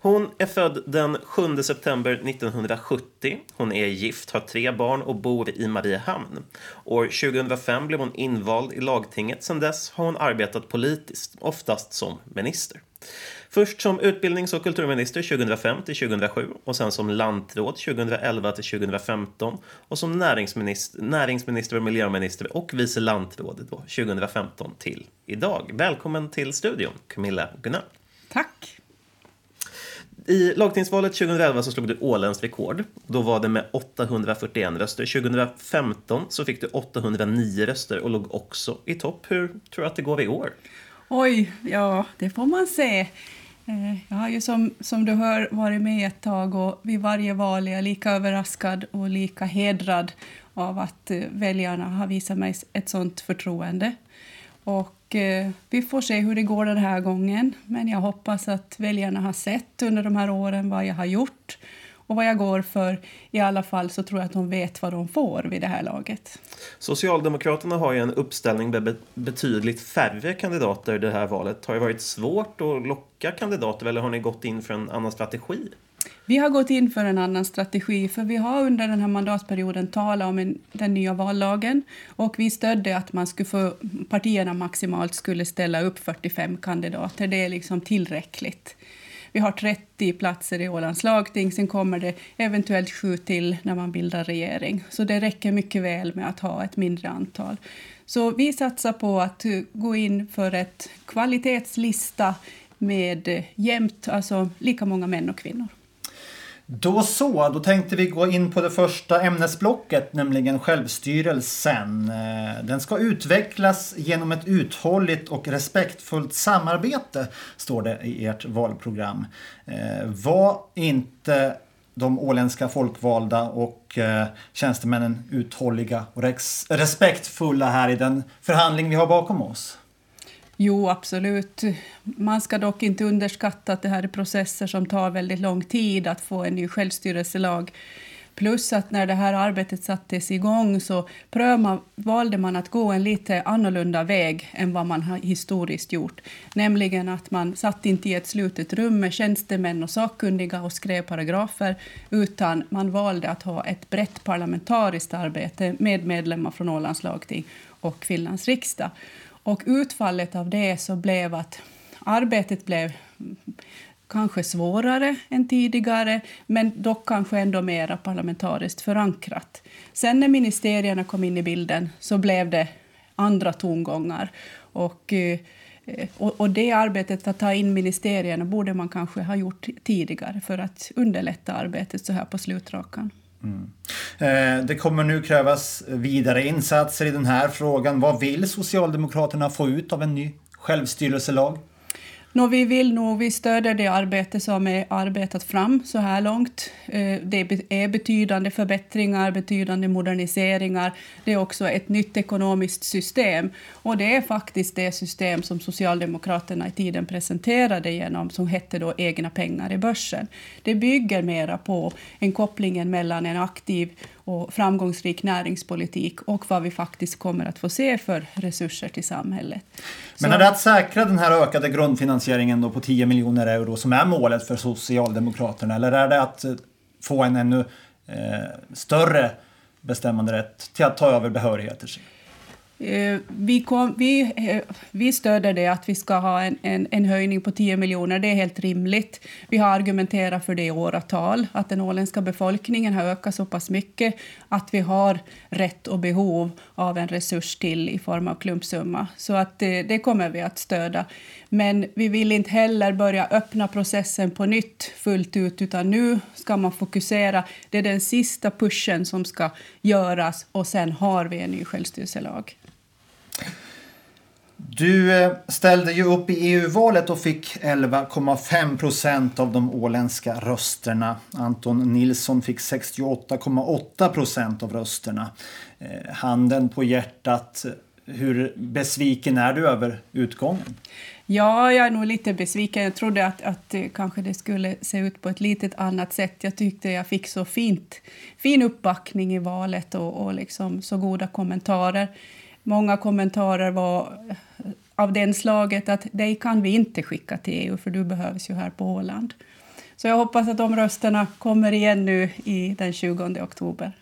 Hon är född den 7 september 1970. Hon är gift, har tre barn och bor i Mariehamn. År 2005 blev hon invald i lagtinget. Sedan dess har hon arbetat politiskt, oftast som minister. Först som utbildnings och kulturminister 2005 till 2007 och sen som lantråd 2011 till 2015 och som näringsminister, näringsminister och miljöminister och vice lantråd 2015 till idag. Välkommen till studion, Camilla Gunnar. Tack. I lagtingsvalet 2011 så slog du åländskt rekord. Då var det med 841 röster. 2015 så fick du 809 röster och låg också i topp. Hur tror du att det går i år? Oj, ja, det får man se. Eh, jag har ju som, som du hör varit med ett tag och vid varje val är jag lika överraskad och lika hedrad av att eh, väljarna har visat mig ett sådant förtroende. Och eh, vi får se hur det går den här gången, men jag hoppas att väljarna har sett under de här åren vad jag har gjort och vad jag går för. I alla fall så tror jag att de vet vad de får vid det här laget. Socialdemokraterna har ju en uppställning med betydligt färre kandidater i det här valet. Har det varit svårt att locka kandidater eller har ni gått in för en annan strategi? Vi har gått in för en annan strategi, för vi har under den här mandatperioden talat om en, den nya vallagen och vi stödde att man skulle få, partierna maximalt skulle ställa upp 45 kandidater. Det är liksom tillräckligt. Vi har 30 platser i Ålands lagting, sen kommer det eventuellt sju till när man bildar regering. Så det räcker mycket väl med att ha ett mindre antal. Så vi satsar på att gå in för ett kvalitetslista med jämnt, alltså lika många män och kvinnor. Då så, då tänkte vi gå in på det första ämnesblocket, nämligen självstyrelsen. Eh, den ska utvecklas genom ett uthålligt och respektfullt samarbete, står det i ert valprogram. Eh, var inte de åländska folkvalda och eh, tjänstemännen uthålliga och respektfulla här i den förhandling vi har bakom oss? Jo, absolut. Man ska dock inte underskatta att det här är processer som tar väldigt lång tid att få en ny självstyrelselag. Plus att när det här arbetet sattes igång så man, valde man att gå en lite annorlunda väg än vad man har historiskt gjort. Nämligen att man satt inte i ett slutet rum med tjänstemän och sakkunniga och skrev paragrafer, utan man valde att ha ett brett parlamentariskt arbete med medlemmar från Ålands lagting och Finlands riksdag. Och utfallet av det så blev att arbetet blev kanske svårare än tidigare, men dock kanske ändå mer parlamentariskt förankrat. Sen när ministerierna kom in i bilden så blev det andra tongångar. Och, eh, och, och det arbetet att ta in ministerierna borde man kanske ha gjort tidigare för att underlätta arbetet så här på slutrakan. Mm. Eh, det kommer nu krävas vidare insatser i den här frågan. Vad vill Socialdemokraterna få ut av en ny självstyrelselag? No, vi vill nog, vi stöder det arbete som är arbetat fram så här långt. Eh, det är betydande förbättringar, betydande moderniseringar. Det är också ett nytt ekonomiskt system. Och det är faktiskt det system som Socialdemokraterna i tiden presenterade genom, som hette då egna pengar i börsen. Det bygger mera på en kopplingen mellan en aktiv och framgångsrik näringspolitik och vad vi faktiskt kommer att få se för resurser till samhället. Men är det att säkra den här ökade grundfinansieringen då på 10 miljoner euro som är målet för Socialdemokraterna eller är det att eh, få en ännu eh, större bestämmande rätt till att ta över behörigheter? Eh, vi, kom, vi, eh, vi stöder det att vi ska ha en, en, en, höjning på 10 miljoner. Det är helt rimligt. Vi har argumenterat för det i åratal, att den åländska befolkningen har ökat så pass mycket att vi har rätt och behov av en resurs till i form av klumpsumma. Så att det, det kommer vi att stödja. Men vi vill inte heller börja öppna processen på nytt fullt ut, utan nu ska man fokusera. Det är den sista pushen som ska göras och sen har vi en ny självstyrelselag. Du eh, ställde ju upp i EU-valet och fick 11,5 procent av de åländska rösterna. Anton Nilsson fick 68,8 procent av rösterna. Eh, handen på hjärtat, hur besviken är du över utgången? Ja, jag är nog lite besviken. Jag trodde att, att eh, kanske det skulle se ut på ett lite annat sätt. Jag tyckte jag fick så fint, fin uppbackning i valet och, och liksom så goda kommentarer. Många kommentarer var av den slaget att dig kan vi inte skicka till EU för du behövs ju här på Åland. Så jag hoppas att de rösterna kommer igen nu i den 20 oktober.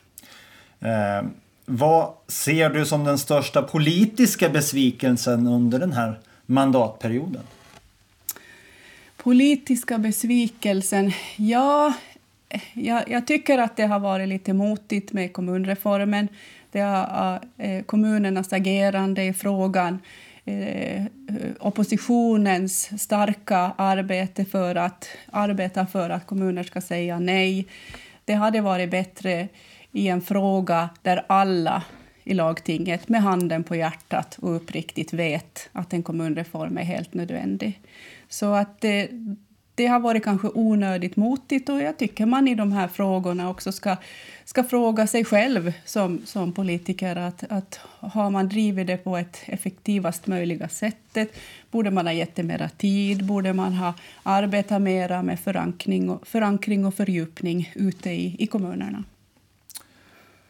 Eh, vad ser du som den största politiska besvikelsen under den här mandatperioden? Politiska besvikelsen? Ja, jag, jag, tycker att det har varit lite motigt med kommunreformen. Det eh, kommunernas agerande i frågan eh, oppositionens starka arbete för att arbeta för att kommuner ska säga nej. Det hade varit bättre i en fråga där alla i lagtinget med handen på hjärtat och uppriktigt vet att en kommunreform är helt nödvändig. Så att det, det har varit kanske onödigt motigt och jag tycker man i de här frågorna också ska, ska fråga sig själv som, som politiker att, att har man drivit det på ett effektivast möjliga sättet? Borde man ha gett det mera tid? Borde man ha arbetat mera med förankring och, förankring och fördjupning ute i, i kommunerna?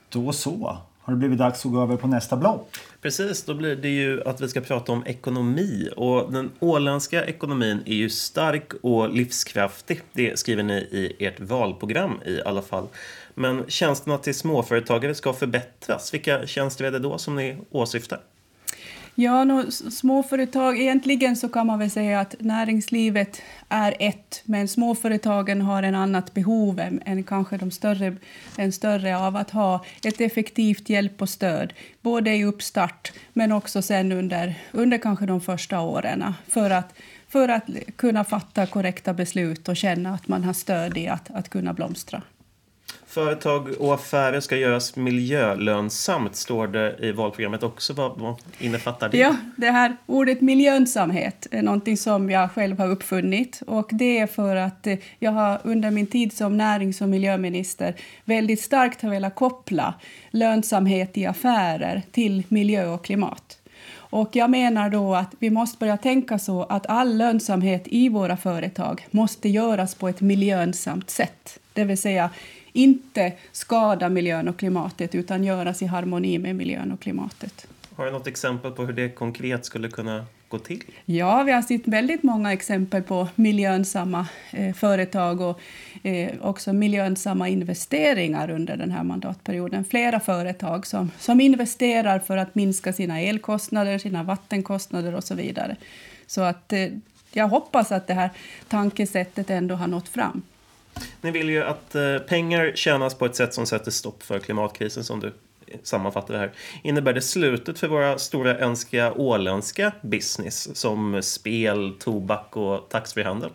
Då så har det blivit dags att gå över på nästa block. Precis, då blir det ju att vi ska prata om ekonomi. Och den åländska ekonomin är ju stark och livskraftig. Det skriver ni i ert valprogram i alla fall. Men tjänsterna till småföretagare ska förbättras. Vilka tjänster är det då som ni åsyftar? Ja, no, småföretag, egentligen så kan man väl säga att näringslivet är ett, men småföretagen har en annat behov än, än kanske de större, den större av att ha ett effektivt hjälp och stöd, både i uppstart men också sen under, under kanske de första åren för att, för att kunna fatta korrekta beslut och känna att man har stöd i att, att kunna blomstra. Företag och affärer ska göras miljölönsamt, står det i valprogrammet också. Vad, vad innefattar det? Ja, det här ordet miljönsamhet är någonting som jag själv har uppfunnit. Och det är för att eh, jag har under min tid som närings och miljöminister väldigt starkt har velat koppla lönsamhet i affärer till miljö och klimat. Och jag menar då att vi måste börja tänka så att all lönsamhet i våra företag måste göras på ett miljönsamt sätt. Det vill säga inte skada miljön och klimatet utan göras i harmoni med miljön och klimatet. Har du något exempel på hur det konkret skulle kunna gå till? Ja, vi har sett väldigt många exempel på miljönsamma eh, företag och eh, också miljönsamma investeringar under den här mandatperioden. Flera företag som, som investerar för att minska sina elkostnader, sina vattenkostnader och så vidare. Så att eh, jag hoppas att det här tankesättet ändå har nått fram. Ni vill ju att eh, pengar tjänas på ett sätt som sätter stopp för klimatkrisen som du sammanfattar det här. Innebär det slutet för våra stora önska åländska business som spel, tobak och taxfreehandel?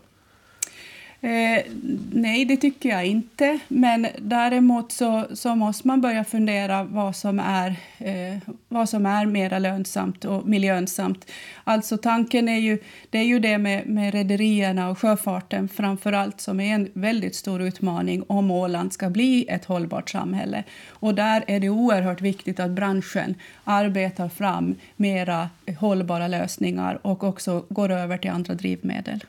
Eh, nej, det tycker jag inte. Men däremot så, så måste man börja fundera vad som är, eh, vad som är mer lönsamt och miljönsamt. Alltså tanken är ju det, är ju det med, med rederierna och sjöfarten framför allt som är en väldigt stor utmaning om Åland ska bli ett hållbart samhälle. Och där är det oerhört viktigt att branschen arbetar fram mera hållbara lösningar och också går över till andra drivmedel.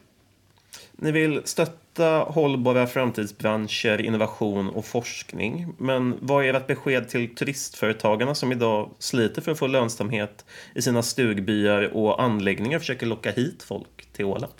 Ni vill stötta hållbara framtidsbranscher, innovation och forskning. Men vad är ert besked till turistföretagarna som idag sliter för att få lönsamhet i sina stugbyar och anläggningar och försöker locka hit folk till Åland?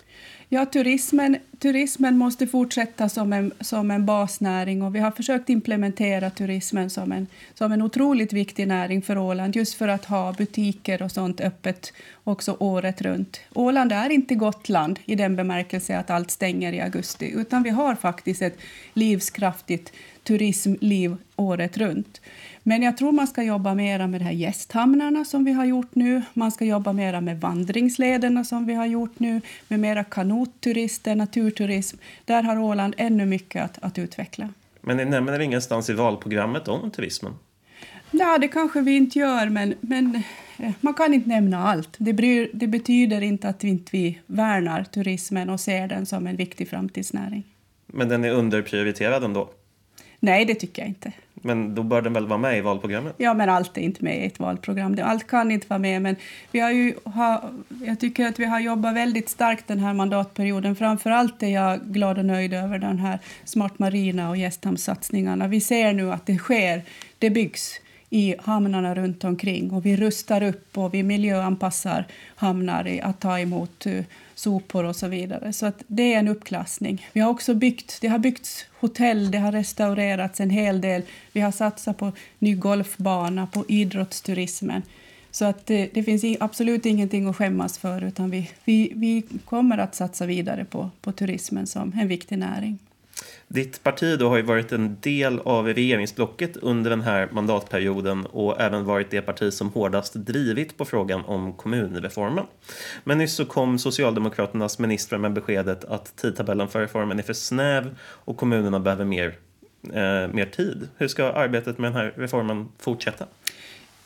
Ja, turismen, turismen måste fortsätta som en, som en basnäring och vi har försökt implementera turismen som en, som en otroligt viktig näring för Åland just för att ha butiker och sånt öppet också året runt. Åland är inte Gotland i den bemärkelse att allt stänger i augusti utan vi har faktiskt ett livskraftigt turismliv året runt. Men jag tror man ska jobba mer med de här gästhamnarna som vi har gjort nu. Man ska jobba mer med vandringslederna som vi har gjort nu, med mera kanotturister, naturturism. Där har Åland ännu mycket att, att utveckla. Men ni nämner ingenstans i valprogrammet om turismen? Ja, det kanske vi inte gör, men, men eh, man kan inte nämna allt. Det, bryr, det betyder inte att vi inte värnar turismen och ser den som en viktig framtidsnäring. Men den är underprioriterad ändå? Nej, det tycker jag inte. Men då bör den väl vara med i valprogrammet? Ja, men allt är inte med i ett valprogram. Allt kan inte vara med, men vi har ju, ha, jag tycker att vi har jobbat väldigt starkt den här mandatperioden. Framför allt är jag glad och nöjd över den här Smart Marina och gästhamnssatsningarna. Vi ser nu att det sker, det byggs i hamnarna runt omkring och vi rustar upp och vi miljöanpassar hamnar i att ta emot eh, sopor och så vidare. Så att det är en uppklassning. Vi har också byggt, det har byggts hotell, det har restaurerats en hel del. Vi har satsat på ny golfbana, på idrottsturismen. Så att det, det finns absolut ingenting att skämmas för utan vi, vi, vi kommer att satsa vidare på, på turismen som en viktig näring. Ditt parti då har ju varit en del av regeringsblocket under den här mandatperioden och även varit det parti som hårdast drivit på frågan om kommunreformen. Men nyss så kom Socialdemokraternas ministrar med beskedet att tidtabellen för reformen är för snäv och kommunerna behöver mer, eh, mer tid. Hur ska arbetet med den här reformen fortsätta?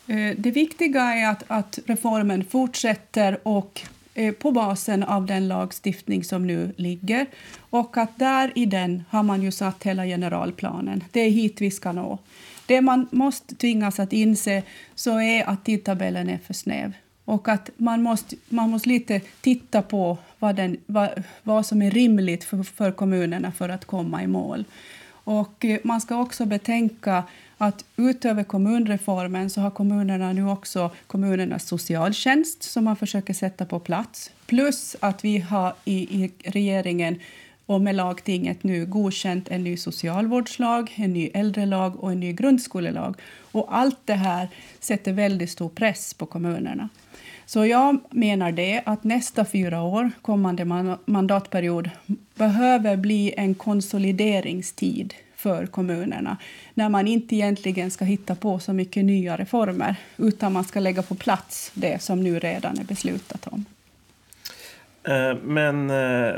Eh, det viktiga är att, att reformen fortsätter och Eh, på basen av den lagstiftning som nu ligger. Och att där i den har man ju satt hela generalplanen. Det är hit vi ska nå. Det man måste tvingas att inse så är att tidtabellen är för snäv och att man måste, man måste lite titta på vad, den, vad, vad som är rimligt för, för kommunerna för att komma i mål. Och eh, man ska också betänka att utöver kommunreformen så har kommunerna nu också kommunernas socialtjänst som man försöker sätta på plats. Plus att vi har i, i regeringen och med lagtinget nu godkänt en ny socialvårdslag, en ny äldrelag och en ny grundskolelag. Och allt det här sätter väldigt stor press på kommunerna. Så jag menar det att nästa fyra år, kommande mandatperiod, behöver bli en konsolideringstid för kommunerna när man inte egentligen ska hitta på så mycket nya reformer utan man ska lägga på plats det som nu redan är beslutat om. Eh, men eh,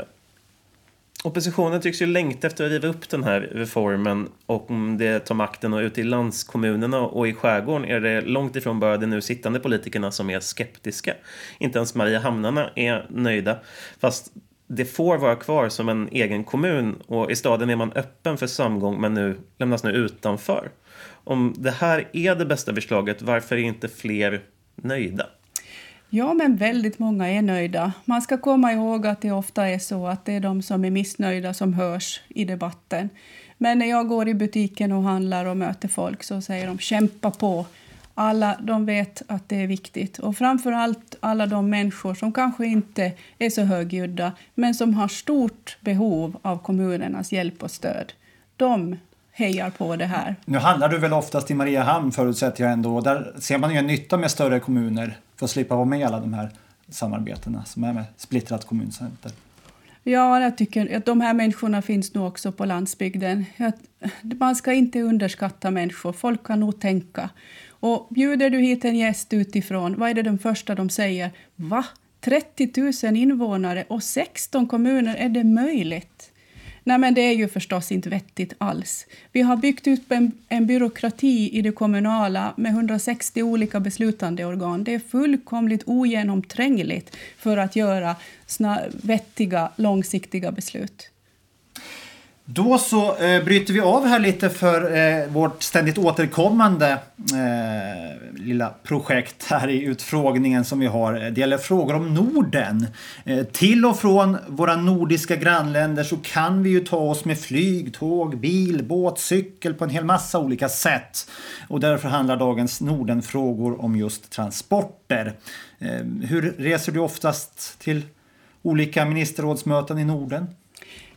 oppositionen tycks ju längta efter att riva upp den här reformen och om det tar makten och ute i landskommunerna och i skärgården är det långt ifrån bara de nu sittande politikerna som är skeptiska. Inte ens Maria Hamnarna är nöjda. Fast det får vara kvar som en egen kommun och i staden är man öppen för samgång men nu lämnas nu utanför. Om det här är det bästa förslaget, varför är inte fler nöjda? Ja, men väldigt många är nöjda. Man ska komma ihåg att det ofta är så att det är de som är missnöjda som hörs i debatten. Men när jag går i butiken och handlar och möter folk så säger de kämpa på. Alla de vet att det är viktigt. Och framför allt alla de människor som kanske inte är så högljudda men som har stort behov av kommunernas hjälp och stöd. De hejar på det här. Nu handlar du väl oftast i Mariehamn förutsätter jag ändå. Där ser man ju en nytta med större kommuner för att slippa vara med i alla de här samarbetena som är med splittrat kommuncenter. Ja, jag tycker att de här människorna finns nog också på landsbygden. Man ska inte underskatta människor. Folk kan nog tänka. Och bjuder du hit en gäst utifrån, vad är det de första de säger? Va? 30 000 invånare och 16 kommuner, är det möjligt? Nej, men det är ju förstås inte vettigt alls. Vi har byggt upp en, en byråkrati i det kommunala med 160 olika beslutande organ. Det är fullkomligt ogenomträngligt för att göra vettiga, långsiktiga beslut. Då så eh, bryter vi av här lite för eh, vårt ständigt återkommande eh, lilla projekt här i utfrågningen som vi har. Det gäller frågor om Norden. Eh, till och från våra nordiska grannländer så kan vi ju ta oss med flyg, tåg, bil, båt, cykel på en hel massa olika sätt. Och därför handlar dagens Nordenfrågor om just transporter. Eh, hur reser du oftast till olika ministerrådsmöten i Norden?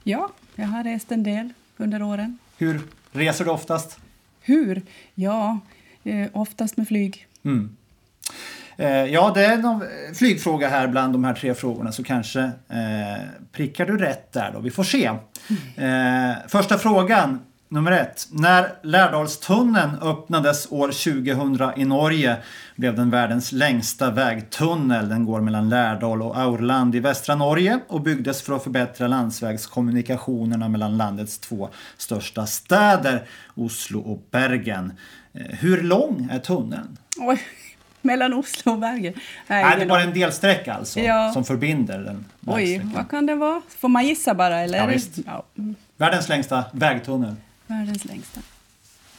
Ja, jag har rest en del under åren. Hur reser du oftast? Hur? Ja, eh, oftast med flyg. Mm. Eh, ja, det är en flygfråga här bland de här tre frågorna så kanske eh, prickar du rätt där då. Vi får se. Mm. Eh, första frågan. Nummer ett. När Lärdalstunneln öppnades år 2000 i Norge blev den världens längsta vägtunnel. Den går mellan Lärdal och Aurland i västra Norge och byggdes för att förbättra landsvägskommunikationerna mellan landets två största städer, Oslo och Bergen. Eh, hur lång är tunneln? Oj, mellan Oslo och Bergen? Nej, Nej det är bara en delsträcka alltså ja. som förbinder den. Oj, vad kan det vara? Får man gissa bara? Eller? Ja, visst. Ja. Världens längsta vägtunnel. Världens längsta.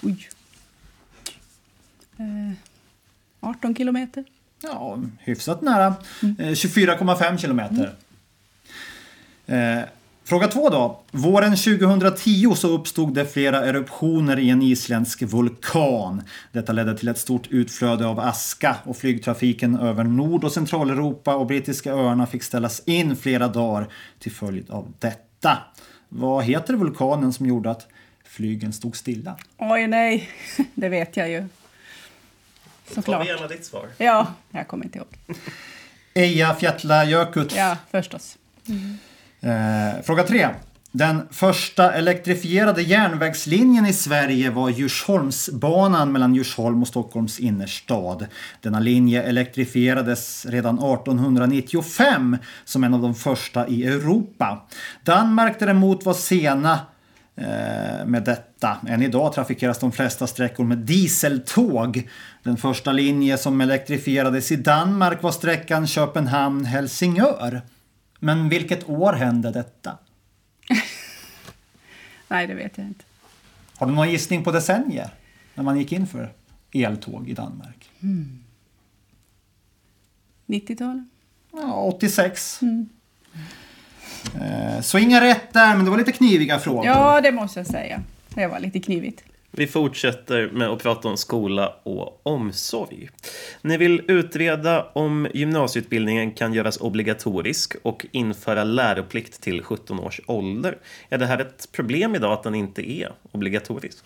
Oj. Eh, 18 kilometer. Ja, hyfsat nära. Mm. Eh, 24,5 kilometer. Mm. Eh, Fråga två då. Våren 2010 så uppstod det flera eruptioner i en isländsk vulkan. Detta ledde till ett stort utflöde av aska och flygtrafiken över Nord och Centraleuropa och brittiska öarna fick ställas in flera dagar till följd av detta. Vad heter vulkanen som gjorde att flygen stod stilla? Oj, nej, det vet jag ju. Såklart. Ta gärna ditt svar. Ja, jag kommer inte ihåg. Eyjafjallajökull. Ja, förstås. Mm. Eh, fråga tre. Den första elektrifierade järnvägslinjen i Sverige var Djursholmsbanan mellan Djursholm och Stockholms innerstad. Denna linje elektrifierades redan 1895 som en av de första i Europa. Danmark däremot var sena med detta. Än idag trafikeras de flesta sträckor med dieseltåg. Den första linje som elektrifierades i Danmark var sträckan Köpenhamn-Helsingör. Men vilket år hände detta? Nej, det vet jag inte. Har du någon gissning på decennier? När man gick in för eltåg i Danmark? Mm. 90-talet? Ja, 86. Mm. Eh, så inga rätt där, men det var lite kniviga frågor. Ja, det måste jag säga. Det var lite knivigt. Vi fortsätter med att prata om skola och omsorg. Ni vill utreda om gymnasieutbildningen kan göras obligatorisk och införa läroplikt till 17 års ålder. Är det här ett problem idag att den inte är obligatorisk?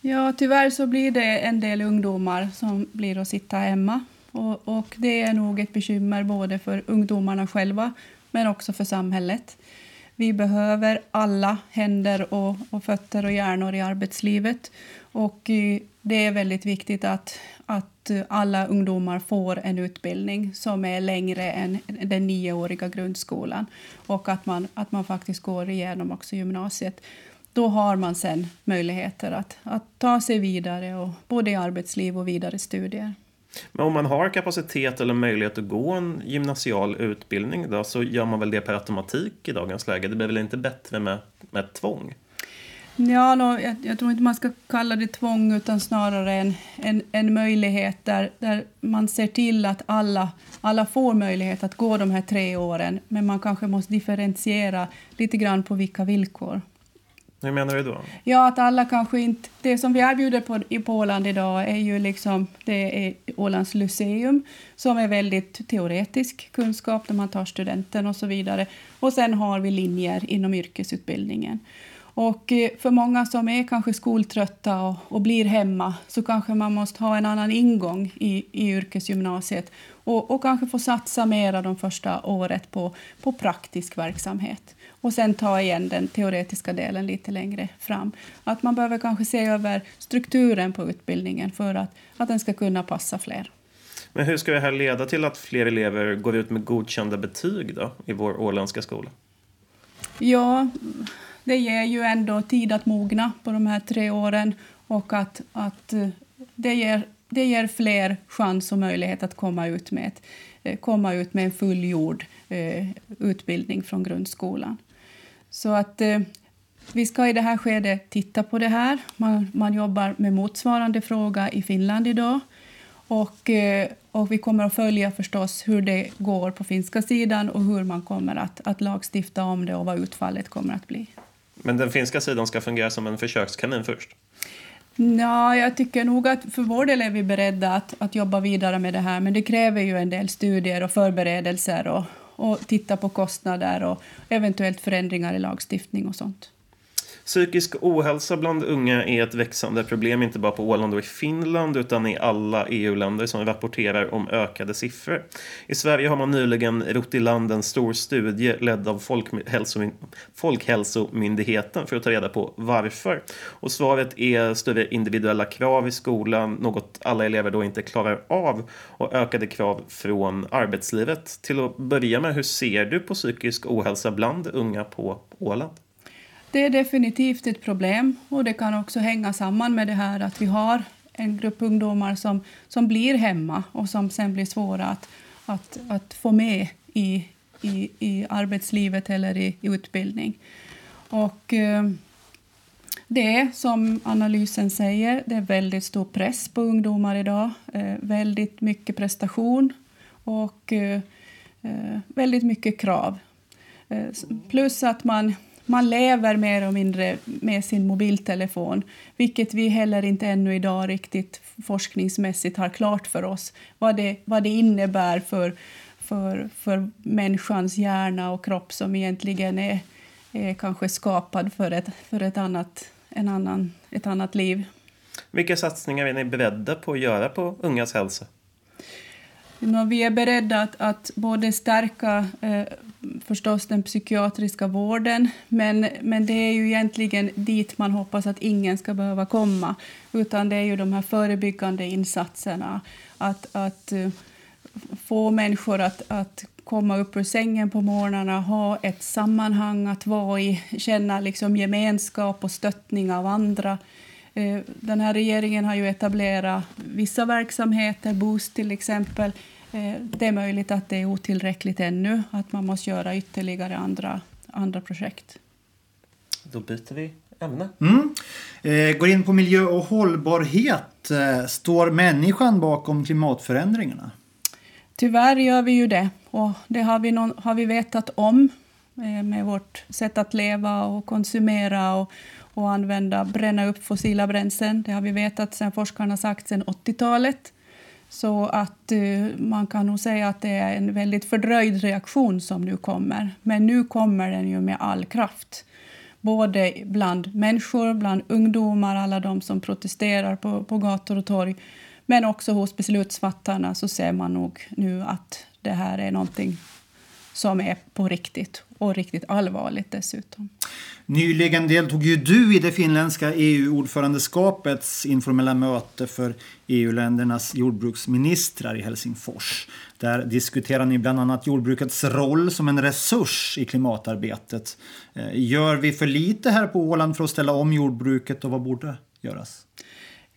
Ja, tyvärr så blir det en del ungdomar som blir att sitta hemma. Och, och det är nog ett bekymmer både för ungdomarna själva men också för samhället. Vi behöver alla händer och, och fötter och hjärnor i arbetslivet. Och eh, det är väldigt viktigt att, att alla ungdomar får en utbildning som är längre än den nioåriga grundskolan och att man, att man faktiskt går igenom också gymnasiet. Då har man sen möjligheter att, att ta sig vidare, och, både i arbetsliv och vidare studier. Men om man har kapacitet eller möjlighet att gå en gymnasial utbildning då, så gör man väl det per automatik i dagens läge? Det blir väl inte bättre med, med tvång? Ja, då, jag, jag, tror inte man ska kalla det tvång utan snarare en, en, en möjlighet där, där man ser till att alla, alla får möjlighet att gå de här tre åren men man kanske måste differentiera lite grann på vilka villkor. Hur menar du då? Ja, att alla kanske inte... Det som vi erbjuder på, i Åland idag är ju liksom... Det är Ålands Lyceum som är väldigt teoretisk kunskap där man tar studenten och så vidare. Och sen har vi linjer inom yrkesutbildningen. Och eh, för många som är kanske skoltrötta och, och, blir hemma så kanske man måste ha en annan ingång i, i yrkesgymnasiet och, och kanske få satsa mera de första året på, på praktisk verksamhet och sen ta igen den teoretiska delen lite längre fram. Att man behöver kanske se över strukturen på utbildningen för att, att den ska kunna passa fler. Men hur ska det här leda till att fler elever går ut med godkända betyg då, i vår åländska skola? Ja, det ger ju ändå tid att mogna på de här tre åren och att, att eh, det, ger, det ger fler chans och möjlighet att komma ut med, ett, eh, komma ut med en fullgjord eh, utbildning från grundskolan. Så att eh, vi ska i det här skedet titta på det här. Man, man jobbar med motsvarande fråga i Finland idag. Och, eh, och vi kommer att följa förstås hur det går på finska sidan och hur man kommer att, att lagstifta om det och vad utfallet kommer att bli. Men den finska sidan ska fungera som en försökskanin först? Ja, jag tycker nog att för vår del är vi beredda att, att jobba vidare med det här men det kräver ju en del studier och förberedelser och, och titta på kostnader och eventuellt förändringar i lagstiftning och sånt. Psykisk ohälsa bland unga är ett växande problem inte bara på Åland och i Finland utan i alla EU-länder som rapporterar om ökade siffror. I Sverige har man nyligen rott i land en stor studie ledd av Folkhälsomyndigheten för att ta reda på varför. Och svaret är större individuella krav i skolan, något alla elever då inte klarar av och ökade krav från arbetslivet. Till att börja med, hur ser du på psykisk ohälsa bland unga på Åland? Det är definitivt ett problem och det kan också hänga samman med det här att vi har en grupp ungdomar som, som blir hemma och som sen blir svåra att, att, att få med i, i, i arbetslivet eller i, i utbildning. Och, eh, det är som analysen säger, det är väldigt stor press på ungdomar idag. Eh, väldigt mycket prestation och eh, eh väldigt mycket krav Eh, plus att man, man lever mer och mindre med sin mobiltelefon, vilket vi heller inte ännu idag riktigt forskningsmässigt har klart för oss vad det, vad det innebär för, för, för människans hjärna och kropp som egentligen är, är kanske skapad för ett, för ett, annat, en annan, ett annat liv. Vilka satsningar är ni beredda på att göra på ungas hälsa? Vi är beredda att, att både stärka eh, förstås den psykiatriska vården men, men det är ju egentligen dit man hoppas att ingen ska behöva komma. Utan det är ju de här förebyggande insatserna. Att, att uh, få människor att, att komma upp ur sängen på morgnarna, ha ett sammanhang att vara i, känna liksom gemenskap och stöttning av andra. Eh, den här regeringen har ju etablerat vissa verksamheter, Boost till exempel. Eh, det är möjligt att det är otillräckligt ännu, att man måste göra ytterligare andra, andra projekt. Då byter vi ämne. Mm. Eh, går in på miljö och hållbarhet. Eh, står människan bakom klimatförändringarna? Tyvärr gör vi ju det. Och det har vi, någon, har vi vetat om eh, med vårt sätt att leva och konsumera och, och använda, bränna upp fossila bränslen. Det har vi vetat sedan forskarna sagt sedan 80-talet. Så att uh, man kan nog säga att det är en väldigt fördröjd reaktion som nu kommer. Men nu kommer den ju med all kraft. Både bland människor, bland ungdomar, alla de som protesterar på, på gator och torg. Men också hos beslutsfattarna så ser man nog nu att det här är någonting som är på riktigt och riktigt allvarligt dessutom. Nyligen deltog ju du i det finländska EU-ordförandeskapets informella möte för EU-ländernas jordbruksministrar i Helsingfors. Där diskuterar ni bland annat jordbrukets roll som en resurs i klimatarbetet. Eh, gör vi för lite här på Åland för att ställa om jordbruket och vad borde göras?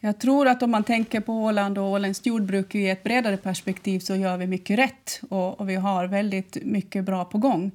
Jag tror att om man tänker på Åland och åländskt jordbruk i ett bredare perspektiv så gör vi mycket rätt och, och vi har väldigt mycket bra på gång.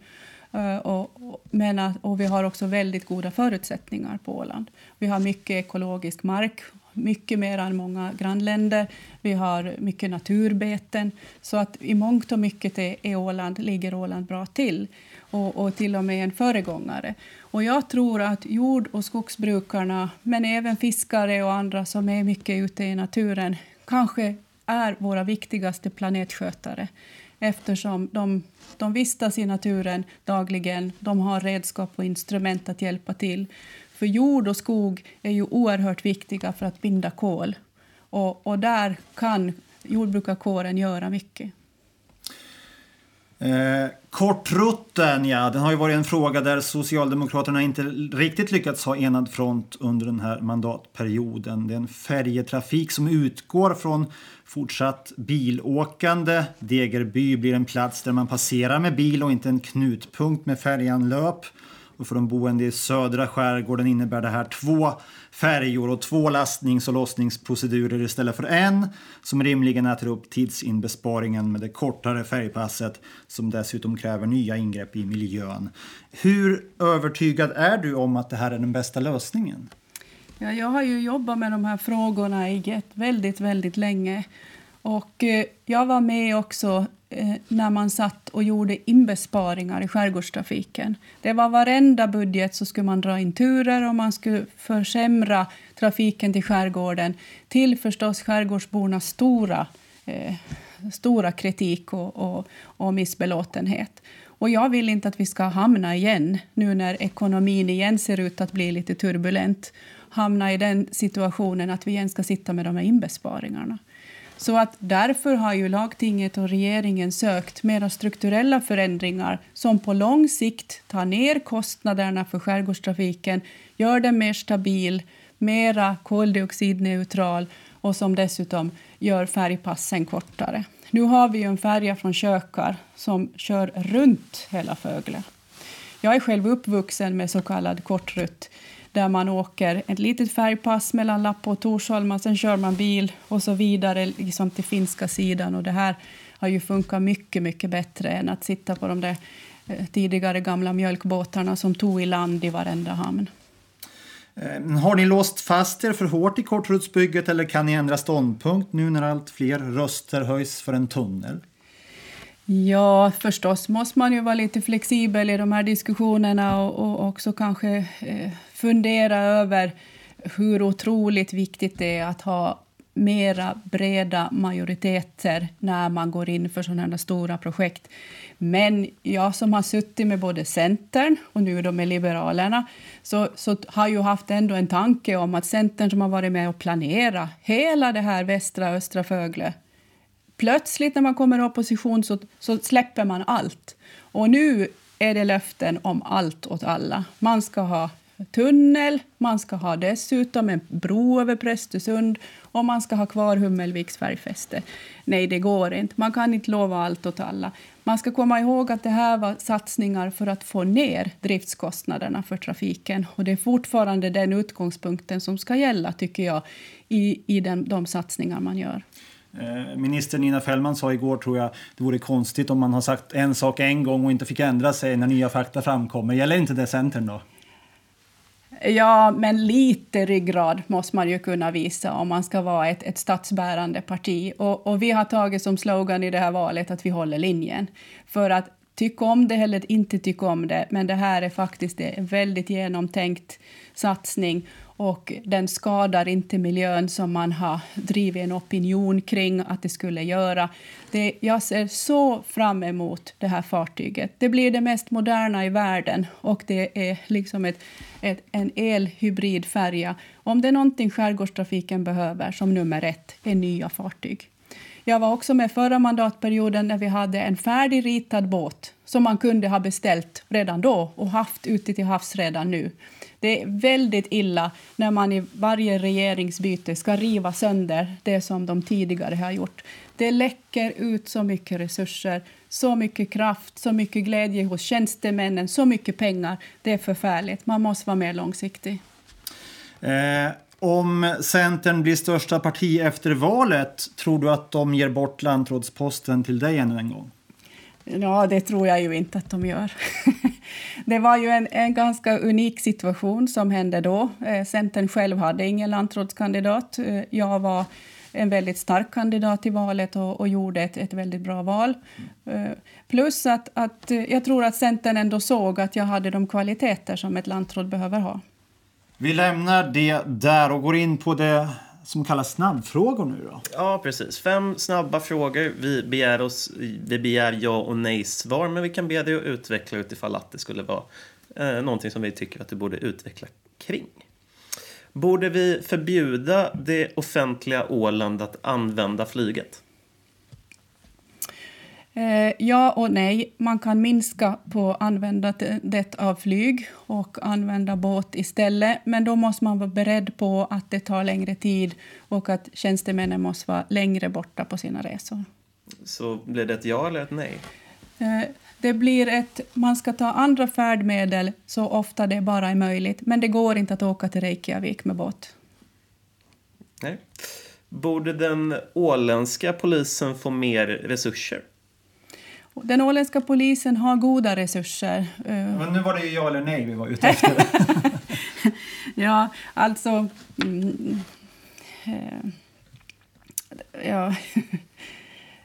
Uh, och, och, men att, och vi har också väldigt goda förutsättningar på Åland. Vi har mycket ekologisk mark, mycket mer än många grannländer. Vi har mycket naturbeten. Så att i mångt och mycket är, är Åland, ligger Åland bra till och, och till och med en föregångare. Och jag tror att jord och skogsbrukarna, men även fiskare och andra som är mycket ute i naturen, kanske är våra viktigaste planetskötare eftersom de, de vistas i naturen dagligen. De har redskap och instrument att hjälpa till. För jord och skog är ju oerhört viktiga för att binda kol. Och, och där kan jordbrukarkåren göra mycket. Eh, kortrutten, ja, den har ju varit en fråga där Socialdemokraterna inte riktigt lyckats ha enad front under den här mandatperioden. Det är en färjetrafik som utgår från fortsatt bilåkande. Degerby blir en plats där man passerar med bil och inte en knutpunkt med färjanlöp. Och för de boende i södra skärgården innebär det här två färjor och två lastnings och lossningsprocedurer istället för en som rimligen äter upp tidsinbesparingen med det kortare färjpasset som dessutom kräver nya ingrepp i miljön. Hur övertygad är du om att det här är den bästa lösningen? Ja, jag har ju jobbat med de här frågorna i GET väldigt, väldigt länge. Och eh, jag var med också eh, när man satt och gjorde inbesparingar i skärgårdstrafiken. Det var varenda budget så skulle man dra in turer och man skulle försämra trafiken till skärgården till förstås skärgårdsbornas stora, eh, stora kritik och, och, och missbelåtenhet. Och jag vill inte att vi ska hamna igen, nu när ekonomin igen ser ut att bli lite turbulent, hamna i den situationen att vi igen ska sitta med de här inbesparingarna. Så att därför har ju lagtinget och regeringen sökt mera strukturella förändringar som på lång sikt tar ner kostnaderna för skärgårdstrafiken, gör den mer stabil, mera koldioxidneutral och som dessutom gör färjpassen kortare. Nu har vi en färja från Kökar som kör runt hela Fögle. Jag är själv uppvuxen med så kallad kortrutt där man åker ett litet färgpass mellan Lappo och Torsholm och sen kör man bil och så vidare liksom till finska sidan. Och det här har ju funkat mycket, mycket bättre än att sitta på de där eh, tidigare gamla mjölkbåtarna som tog i land i varenda hamn. Eh, har ni låst fast er för hårt i kortrutsbygget eller kan ni ändra ståndpunkt nu när allt fler röster höjs för en tunnel? Ja, förstås måste man ju vara lite flexibel i de här diskussionerna och, och också kanske eh, fundera över hur otroligt viktigt det är att ha mera breda majoriteter när man går in för sådana här stora projekt. Men jag som har suttit med både Centern och nu då med Liberalerna så, så har ju haft ändå en tanke om att Centern som har varit med och planerat hela det här västra östra Fögle plötsligt när man kommer i opposition så, så släpper man allt. Och nu är det löften om allt åt alla. Man ska ha tunnel, man ska ha dessutom en bro över Prästesund och man ska ha kvar Hummelviks färgfäste. Nej, det går inte. Man kan inte lova allt åt alla. Man ska komma ihåg att det här var satsningar för att få ner driftskostnaderna för trafiken. Och det är fortfarande den utgångspunkten som ska gälla, tycker jag, i, i den, de satsningar man gör. Eh, minister Nina Fällman sa igår, tror jag, det vore konstigt om man har sagt en sak en gång och inte fick ändra sig när nya fakta framkommer. Gäller inte det Centern då? Ja, men lite ryggrad måste man ju kunna visa om man ska vara ett, ett statsbärande parti. Och, och vi har tagit som slogan i det här valet att vi håller linjen. För att tycka om det eller inte tycka om det, men det här är faktiskt en väldigt genomtänkt satsning och den skadar inte miljön som man har drivit en opinion kring att det skulle göra. Det, jag ser så fram emot det här fartyget. Det blir det mest moderna i världen och det är liksom ett, ett, en elhybridfärja. Om det är någonting skärgårdstrafiken behöver som nummer ett är nya fartyg. Jag var också med förra mandatperioden när vi hade en färdigritad båt som man kunde ha beställt redan då och haft ute till havs redan nu. Det är väldigt illa när man i varje regeringsbyte ska riva sönder det som de tidigare har gjort. Det läcker ut så mycket resurser, så mycket kraft, så mycket glädje hos tjänstemännen, så mycket pengar. Det är förfärligt. Man måste vara mer långsiktig. Eh, om Centern blir största parti efter valet, tror du att de ger bort lantrådsposten till dig ännu en gång? Ja, det tror jag ju inte att de gör. det var ju en, en ganska unik situation som hände då. Eh, Centern själv hade ingen lantrådskandidat. Eh, jag var en väldigt stark kandidat i valet och, och gjorde ett, ett, väldigt bra val. Eh, plus att, att eh, jag tror att Centern ändå såg att jag hade de kvaliteter som ett lantråd behöver ha. Vi lämnar det där och går in på det som kallas snabbfrågor nu då? Ja, precis. Fem snabba frågor. Vi begär, oss, vi begär ja och nej-svar, men vi kan be dig att utveckla utifall att det skulle vara eh, någonting som vi tycker att du borde utveckla kring. Borde vi förbjuda det offentliga Åland att använda flyget? Eh, ja och nej. Man kan minska på användandet av flyg och använda båt istället. Men då måste man vara beredd på att det tar längre tid och att tjänstemännen måste vara längre borta på sina resor. Så blir det ett ja eller ett nej? Eh, det blir ett, man ska ta andra färdmedel så ofta det bara är möjligt. Men det går inte att åka till Reykjavik med båt. Nej. Borde den åländska polisen få mer resurser? Den åländska polisen har goda resurser. Eh, Men nu var det ju ja eller nej vi var ute efter. ja, alltså... Mm, eh, ja,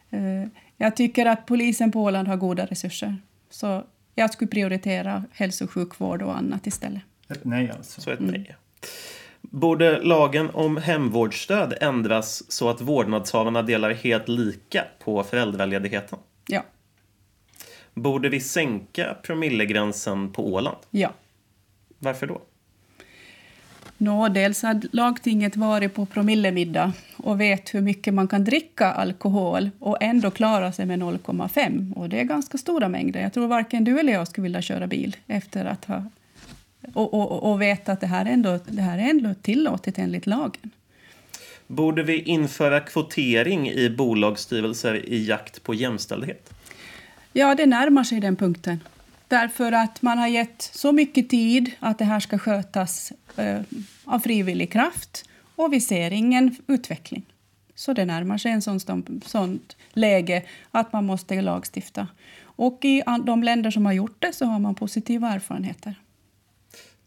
eh, jag tycker att polisen på Åland har goda resurser. Så jag skulle prioritera hälso och sjukvård och annat istället. Ett nej alltså. Så ett nej. Mm. Borde lagen om hemvårdsstöd ändras så att vårdnadshavarna delar helt lika på föräldraledigheten? Ja. Borde vi sänka promillegränsen på Åland? Ja. Varför då? Nå, dels har lagtinget varit på promillemiddag och vet hur mycket man kan dricka alkohol och ändå klara sig med 0,5. Och det är ganska stora mängder. Jag tror varken du eller jag skulle vilja köra bil efter att ha och, och, och veta att det här, ändå, det här är ändå tillåtet enligt lagen. Borde vi införa kvotering i bolagsstyrelser i jakt på jämställdhet? Ja, det närmar sig den punkten. Därför att man har gett så mycket tid att det här ska skötas eh, av frivillig kraft och vi ser ingen utveckling. Så det närmar sig en sån sånt läge att man måste lagstifta. Och i de länder som har gjort det så har man positiva erfarenheter.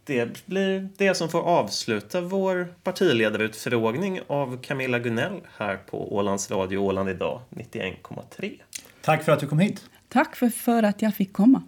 Det blir det som får avsluta vår partiledarutfrågning av Camilla Gunell här på Ålands Radio Åland idag 91,3. Tack för att du kom hit. Tack för, för att jag fick komma.